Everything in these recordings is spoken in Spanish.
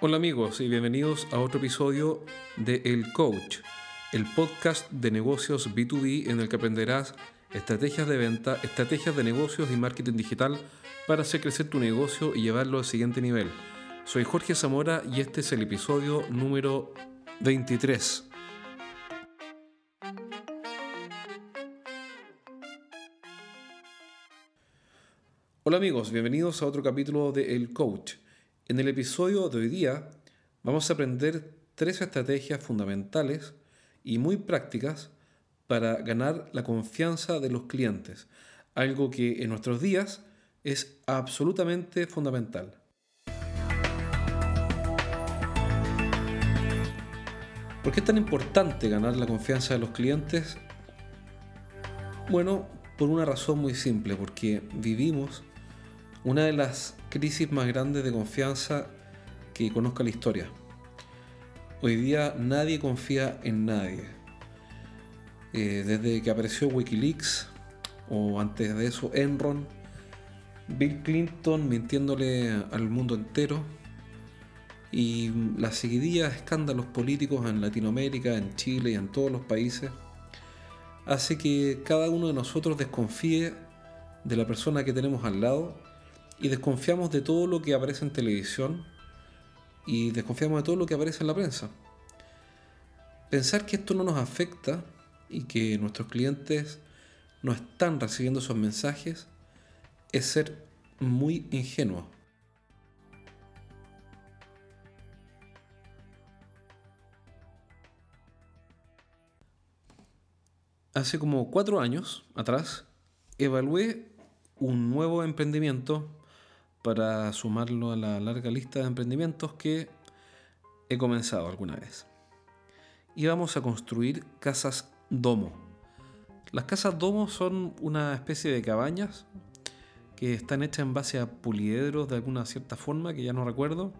Hola amigos y bienvenidos a otro episodio de El Coach, el podcast de negocios B2B en el que aprenderás estrategias de venta, estrategias de negocios y marketing digital para hacer crecer tu negocio y llevarlo al siguiente nivel. Soy Jorge Zamora y este es el episodio número 23. Hola amigos, bienvenidos a otro capítulo de El Coach. En el episodio de hoy día vamos a aprender tres estrategias fundamentales y muy prácticas para ganar la confianza de los clientes, algo que en nuestros días es absolutamente fundamental. ¿Por qué es tan importante ganar la confianza de los clientes? Bueno, por una razón muy simple, porque vivimos una de las crisis más grandes de confianza que conozca la historia. Hoy día nadie confía en nadie. Eh, desde que apareció Wikileaks, o antes de eso Enron, Bill Clinton mintiéndole al mundo entero, y la seguidilla escándalos políticos en Latinoamérica, en Chile y en todos los países, hace que cada uno de nosotros desconfíe de la persona que tenemos al lado y desconfiamos de todo lo que aparece en televisión y desconfiamos de todo lo que aparece en la prensa. Pensar que esto no nos afecta y que nuestros clientes no están recibiendo esos mensajes es ser muy ingenuo. Hace como cuatro años atrás evalué un nuevo emprendimiento para sumarlo a la larga lista de emprendimientos que he comenzado alguna vez. Y vamos a construir casas domo. Las casas domo son una especie de cabañas que están hechas en base a poliedros de alguna cierta forma, que ya no recuerdo,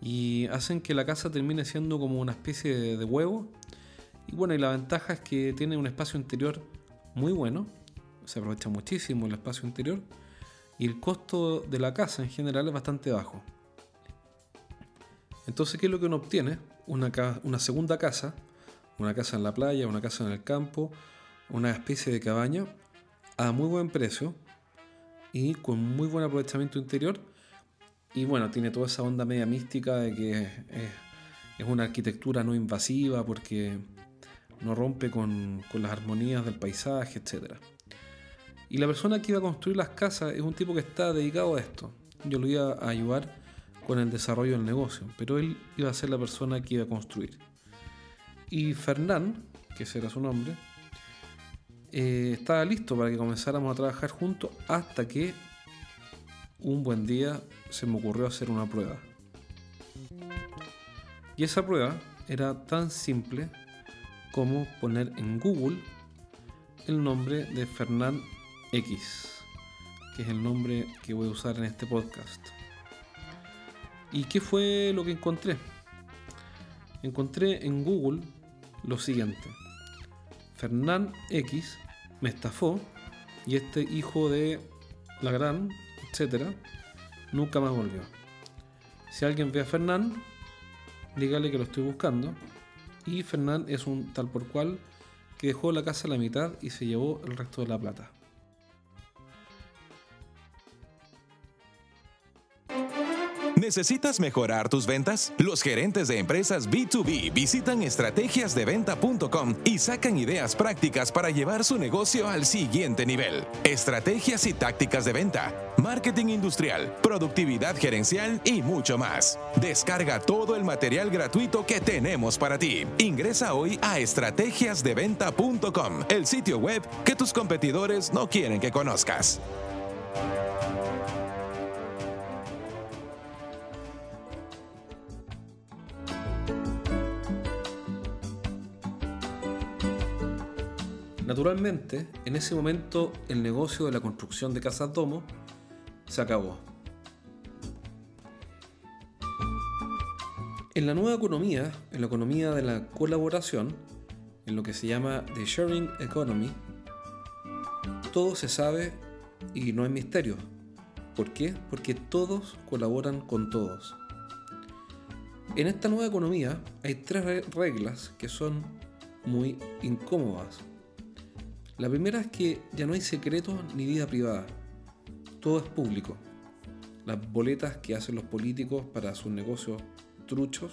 y hacen que la casa termine siendo como una especie de, de huevo. Y bueno, y la ventaja es que tiene un espacio interior muy bueno, se aprovecha muchísimo el espacio interior y el costo de la casa en general es bastante bajo. Entonces, ¿qué es lo que uno obtiene? Una, una segunda casa, una casa en la playa, una casa en el campo, una especie de cabaña a muy buen precio y con muy buen aprovechamiento interior. Y bueno, tiene toda esa onda media mística de que es, una arquitectura no invasiva porque no rompe con, con las armonías del paisaje, etcétera. Y la persona que iba a construir las casas es un tipo que está dedicado a esto. Yo lo iba a ayudar con el desarrollo del negocio, pero él iba a ser la persona que iba a construir. Y Fernán, que ese era su nombre, eh, estaba listo para que comenzáramos a trabajar juntos hasta que un buen día se me ocurrió hacer una prueba. Y esa prueba era tan simple como poner en Google el nombre de Fernán X, que es el nombre que voy a usar en este podcast. ¿Y qué fue lo que encontré? Encontré en Google lo siguiente. Fernán X me estafó y este hijo de la gran, etcétera, nunca más volvió. Si alguien ve a Fernán, dígale que lo estoy buscando. Y Fernán es un tal por cual que dejó la casa a la mitad y se llevó el resto de la plata. ¿Necesitas mejorar tus ventas? Los gerentes de empresas B2B visitan estrategiasdeventa.com y sacan ideas prácticas para llevar su negocio al siguiente nivel. Estrategias y tácticas de venta, marketing industrial, productividad gerencial y mucho más. Descarga todo el material gratuito que tenemos para ti. Ingresa hoy a estrategiasdeventa.com, el sitio web que tus competidores no quieren que conozcas. Naturalmente, en ese momento el negocio de la construcción de casas domo se acabó. En la nueva economía, en la economía de la colaboración, en lo que se llama The Sharing Economy, todo se sabe y no hay misterio. ¿Por qué? Porque todos colaboran con todos. En esta nueva economía hay tres reglas que son muy incómodas. La primera es que ya no hay secretos ni vida privada. Todo es público. Las boletas que hacen los políticos para sus negocios truchos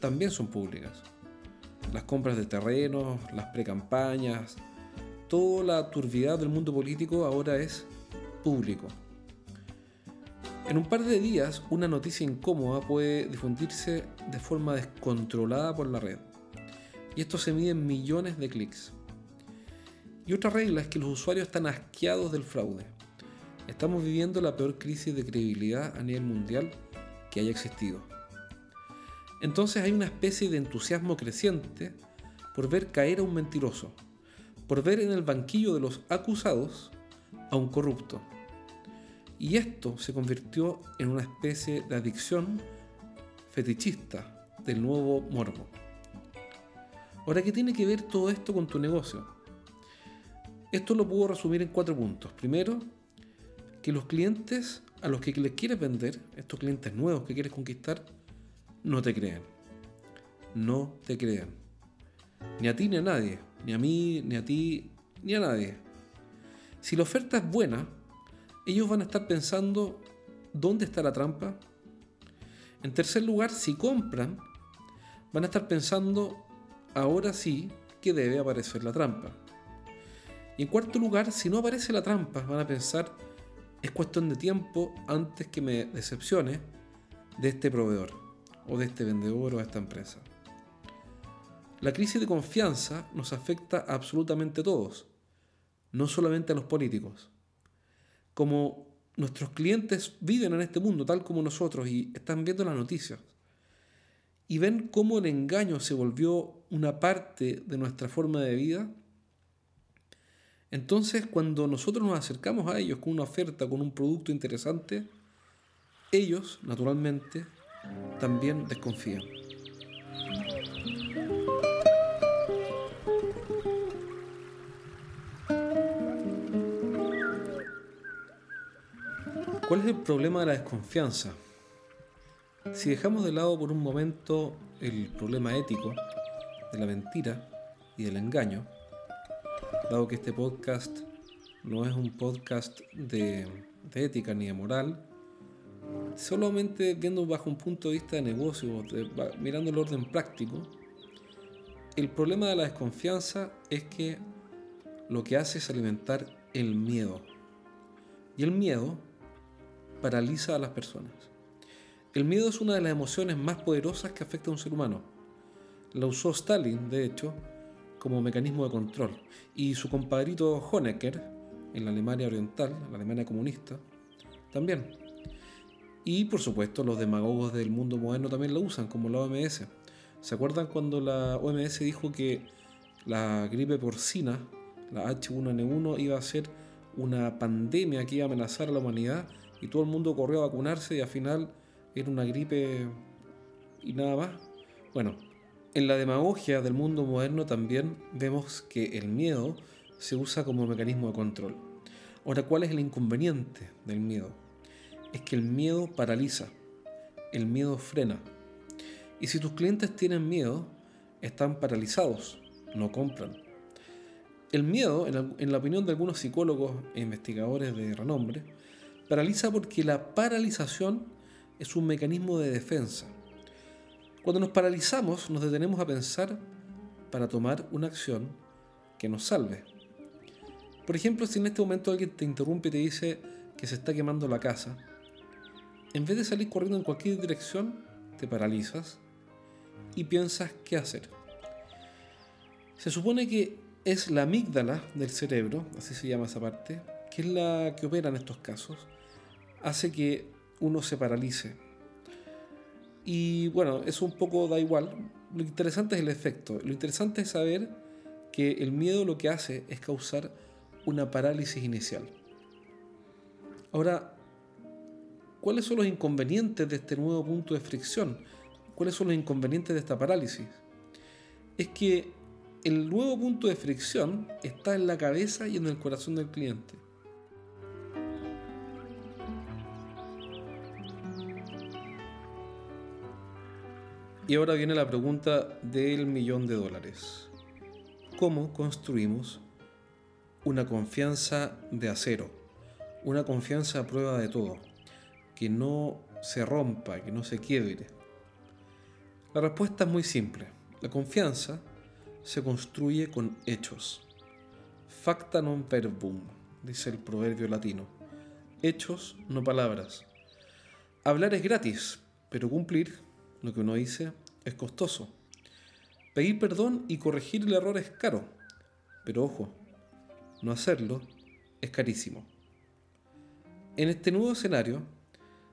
también son públicas. Las compras de terrenos, las precampañas, toda la turbidez del mundo político ahora es público. En un par de días, una noticia incómoda puede difundirse de forma descontrolada por la red. Y esto se mide en millones de clics. Y otra regla es que los usuarios están asqueados del fraude. Estamos viviendo la peor crisis de credibilidad a nivel mundial que haya existido. Entonces hay una especie de entusiasmo creciente por ver caer a un mentiroso, por ver en el banquillo de los acusados a un corrupto. Y esto se convirtió en una especie de adicción fetichista del nuevo morbo. Ahora, ¿qué tiene que ver todo esto con tu negocio? Esto lo puedo resumir en cuatro puntos. Primero, que los clientes a los que les quieres vender, estos clientes nuevos que quieres conquistar, no te crean. No te crean. Ni a ti ni a nadie. Ni a mí, ni a ti, ni a nadie. Si la oferta es buena, ellos van a estar pensando dónde está la trampa. En tercer lugar, si compran, van a estar pensando ahora sí que debe aparecer la trampa. Y en cuarto lugar, si no aparece la trampa, van a pensar es cuestión de tiempo antes que me decepcione de este proveedor o de este vendedor o de esta empresa. La crisis de confianza nos afecta a absolutamente todos, no solamente a los políticos. Como nuestros clientes viven en este mundo tal como nosotros y están viendo las noticias y ven cómo el engaño se volvió una parte de nuestra forma de vida, entonces cuando nosotros nos acercamos a ellos con una oferta, con un producto interesante, ellos, naturalmente, también desconfían. ¿Cuál es el problema de la desconfianza? Si dejamos de lado por un momento el problema ético de la mentira y del engaño, dado que este podcast no es un podcast de, ética ni de moral, solamente viendo bajo un punto de vista de negocio, mirando el orden práctico, el problema de la desconfianza es que lo que hace es alimentar el miedo. Y el miedo paraliza a las personas. El miedo es una de las emociones más poderosas que afecta a un ser humano. La usó Stalin, de hecho, como mecanismo de control. Y su compadrito Honecker, en la Alemania Oriental, la Alemania comunista, también. Y por supuesto los demagogos del mundo moderno también la usan, como la OMS. ¿Se acuerdan cuando la OMS dijo que la gripe porcina, la H1N1, iba a ser una pandemia que iba a amenazar a la humanidad y todo el mundo corrió a vacunarse y al final era una gripe y nada más? Bueno, en la demagogia del mundo moderno también vemos que el miedo se usa como mecanismo de control. Ahora, ¿cuál es el inconveniente del miedo? Es que el miedo paraliza, el miedo frena. Y si tus clientes tienen miedo, están paralizados, no compran. El miedo, en la opinión de algunos psicólogos e investigadores de renombre, paraliza porque la paralización es un mecanismo de defensa cuando nos paralizamos, nos detenemos a pensar para tomar una acción que nos salve. Por ejemplo, si en este momento alguien te interrumpe y te dice que se está quemando la casa, en vez de salir corriendo en cualquier dirección, te paralizas y piensas qué hacer. Se supone que es la amígdala del cerebro, así se llama esa parte, que es la que opera en estos casos, hace que uno se paralice y bueno, eso un poco da igual. Lo interesante es el efecto. Lo interesante es saber que el miedo lo que hace es causar una parálisis inicial. Ahora, ¿cuáles son los inconvenientes de este nuevo punto de fricción? ¿Cuáles son los inconvenientes de esta parálisis? Es que el nuevo punto de fricción está en la cabeza y en el corazón del cliente. Y ahora viene la pregunta del millón de dólares. ¿Cómo construimos una confianza de acero? Una confianza a prueba de todo, que no se rompa, que no se quiebre. La respuesta es muy simple. La confianza se construye con hechos. Facta non verbum, dice el proverbio latino. Hechos, no palabras. Hablar es gratis, pero cumplir lo que uno dice es costoso. Pedir perdón y corregir el error es caro, pero ojo, no hacerlo es carísimo. En este nuevo escenario,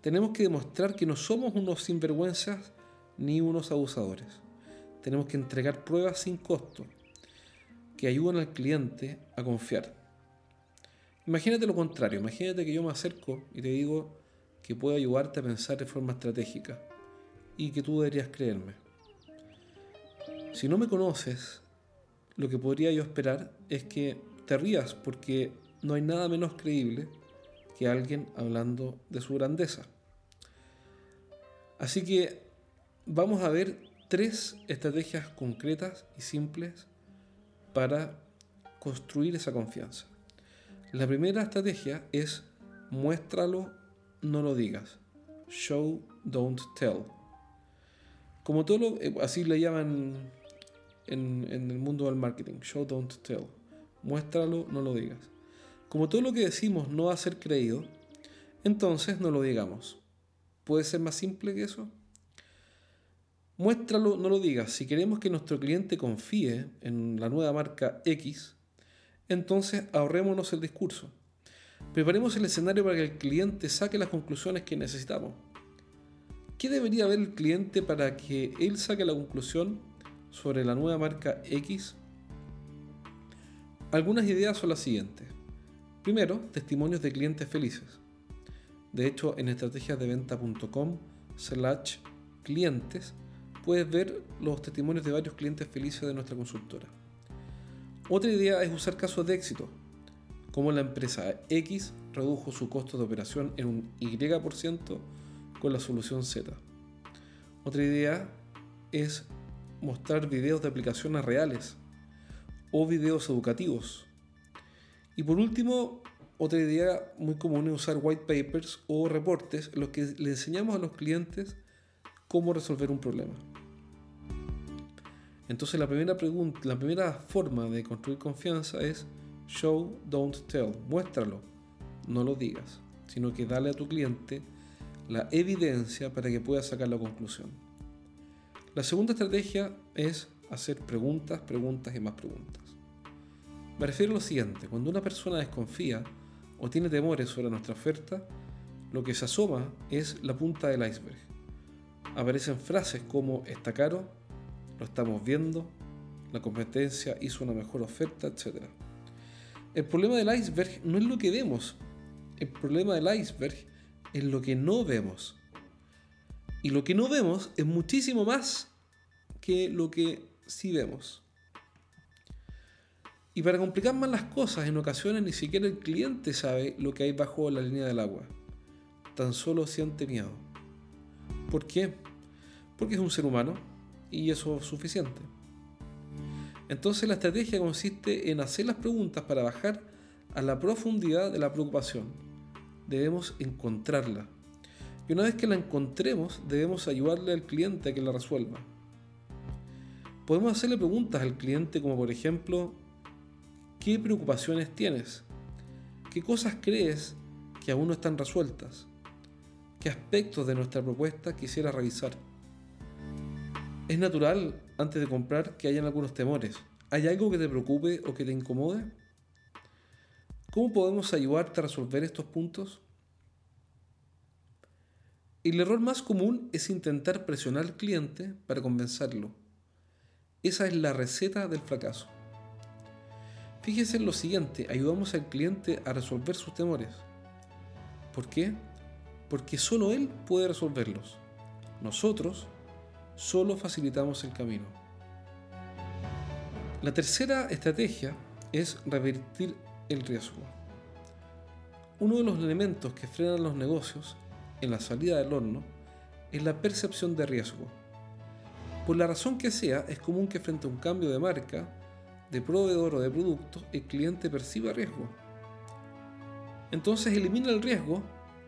tenemos que demostrar que no somos unos sinvergüenzas ni unos abusadores. Tenemos que entregar pruebas sin costo que ayuden al cliente a confiar. Imagínate lo contrario, imagínate que yo me acerco y te digo que puedo ayudarte a pensar de forma estratégica y que tú deberías creerme. Si no me conoces, lo que podría yo esperar es que te rías porque no hay nada menos creíble que alguien hablando de su grandeza. Así que vamos a ver tres estrategias concretas y simples para construir esa confianza. La primera estrategia es muéstralo, no lo digas. Show, don't tell. Como todo lo, eh, así le llaman en, en el mundo del marketing, show, don't tell. Muéstralo, no lo digas. Como todo lo que decimos no va a ser creído, entonces no lo digamos. ¿Puede ser más simple que eso? Muéstralo, no lo digas. Si queremos que nuestro cliente confíe en la nueva marca X, entonces ahorrémonos el discurso. Preparemos el escenario para que el cliente saque las conclusiones que necesitamos. ¿Qué debería ver el cliente para que él saque la conclusión sobre la nueva marca X? Algunas ideas son las siguientes. Primero, testimonios de clientes felices. De hecho, en estrategiasdeventa.com slash clientes puedes ver los testimonios de varios clientes felices de nuestra consultora. Otra idea es usar casos de éxito, como la empresa X redujo su costo de operación en un Y% con la solución Z. Otra idea es mostrar videos de aplicaciones reales o videos educativos. Y por último, otra idea muy común es usar white papers o reportes en los que le enseñamos a los clientes cómo resolver un problema. Entonces la primera pregunta, la primera forma de construir confianza es show, don't tell. Muéstralo, no lo digas, sino que dale a tu cliente la evidencia para que pueda sacar la conclusión. La segunda estrategia es hacer preguntas, preguntas y más preguntas. Me refiero a lo siguiente, cuando una persona desconfía o tiene temores sobre nuestra oferta, lo que se asoma es la punta del iceberg. Aparecen frases como está caro, lo estamos viendo, la competencia hizo una mejor oferta, etc. El problema del iceberg no es lo que vemos, el problema del iceberg es lo que no vemos. Y lo que no vemos es muchísimo más que lo que sí vemos. Y para complicar más las cosas, en ocasiones ni siquiera el cliente sabe lo que hay bajo la línea del agua. Tan solo siente miedo. ¿Por qué? Porque es un ser humano y eso es suficiente. Entonces la estrategia consiste en hacer las preguntas para bajar a la profundidad de la preocupación. Debemos encontrarla. Y una vez que la encontremos, debemos ayudarle al cliente a que la resuelva. Podemos hacerle preguntas al cliente como por ejemplo, ¿qué preocupaciones tienes? ¿Qué cosas crees que aún no están resueltas? ¿Qué aspectos de nuestra propuesta quisiera revisar? Es natural, antes de comprar, que hayan algunos temores. ¿Hay algo que te preocupe o que te incomode? ¿Cómo podemos ayudarte a resolver estos puntos? El error más común es intentar presionar al cliente para convencerlo. Esa es la receta del fracaso. Fíjese en lo siguiente, ayudamos al cliente a resolver sus temores. ¿Por qué? Porque solo él puede resolverlos. Nosotros solo facilitamos el camino. La tercera estrategia es revertir el riesgo. Uno de los elementos que frenan los negocios en la salida del horno es la percepción de riesgo. Por la razón que sea, es común que frente a un cambio de marca, de proveedor o de producto, el cliente perciba riesgo. Entonces elimina el riesgo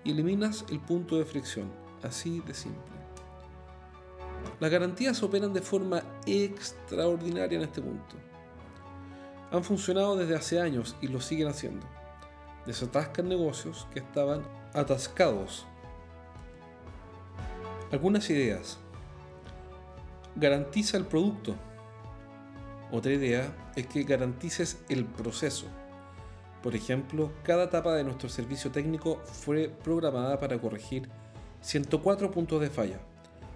y eliminas el punto de fricción. Así de simple. Las garantías operan de forma extraordinaria en este punto. Han funcionado desde hace años y lo siguen haciendo. Desatascan negocios que estaban atascados. Algunas ideas garantiza el producto. Otra idea es que garantices el proceso. Por ejemplo, cada etapa de nuestro servicio técnico fue programada para corregir 104 puntos de falla.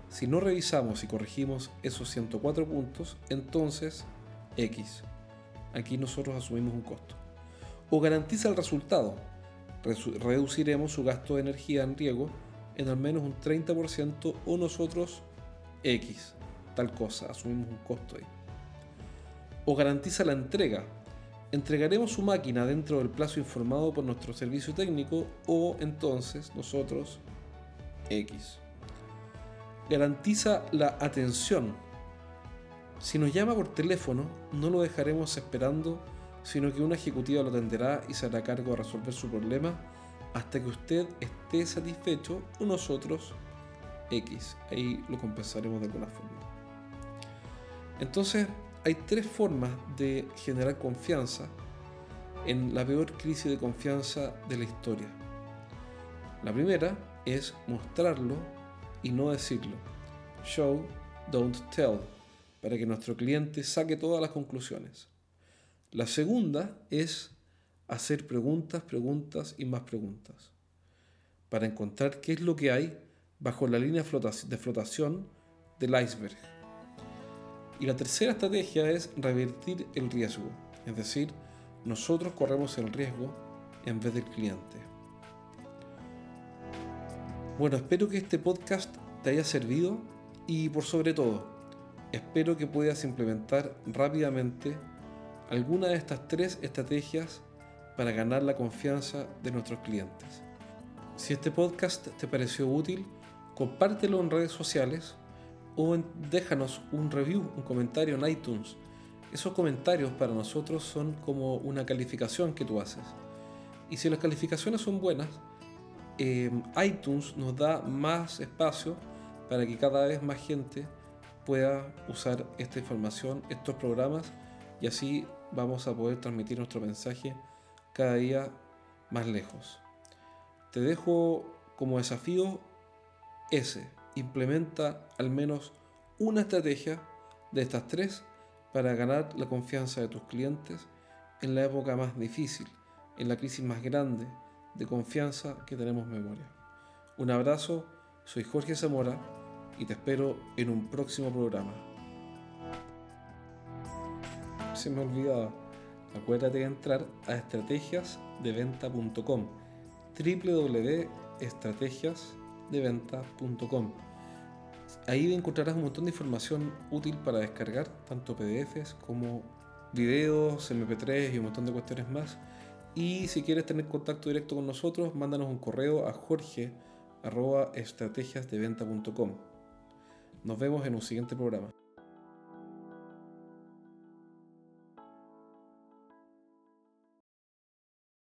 Si no revisamos y corregimos esos 104 puntos, entonces X. Aquí nosotros asumimos un costo. O garantiza el resultado. Reduciremos su gasto de energía en riego en al menos un 30% o nosotros X tal cosa, asumimos un costo ahí. O garantiza la entrega. Entregaremos su máquina dentro del plazo informado por nuestro servicio técnico o entonces nosotros X. Garantiza la atención. Si nos llama por teléfono, no lo dejaremos esperando, sino que una ejecutiva lo atenderá y se hará cargo de resolver su problema hasta que usted esté satisfecho o nosotros X. Ahí lo compensaremos de alguna forma. Entonces, hay tres formas de generar confianza en la peor crisis de confianza de la historia. La primera es mostrarlo y no decirlo. Show, don't tell, para que nuestro cliente saque todas las conclusiones. La segunda es hacer preguntas, preguntas y más preguntas, para encontrar qué es lo que hay bajo la línea de flotación del iceberg. Y la tercera estrategia es revertir el riesgo, es decir, nosotros corremos el riesgo en vez del cliente. Bueno, espero que este podcast te haya servido y por sobre todo, espero que puedas implementar rápidamente alguna de estas tres estrategias para ganar la confianza de nuestros clientes. Si este podcast te pareció útil, compártelo en redes sociales o déjanos un review, un comentario en iTunes. Esos comentarios para nosotros son como una calificación que tú haces. Y si las calificaciones son buenas, em, iTunes nos da más espacio para que cada vez más gente pueda usar esta información, estos programas, y así vamos a poder transmitir nuestro mensaje cada día más lejos. Te dejo como desafío ese, implementa al menos una estrategia de estas tres para ganar la confianza de tus clientes en la época más difícil, en la crisis más grande de confianza que tenemos memoria. Un abrazo, soy Jorge Zamora y te espero en un próximo programa. Se me olvidaba, acuérdate de entrar a estrategiasdeventa.com www.estrategiasdeventa.com Ahí encontrarás un montón de información útil para descargar, tanto PDFs como videos, MP3 y un montón de cuestiones más. Y si quieres tener contacto directo con nosotros, mándanos un correo a jorge.estrategiasdeventa.com. Nos vemos en un siguiente programa.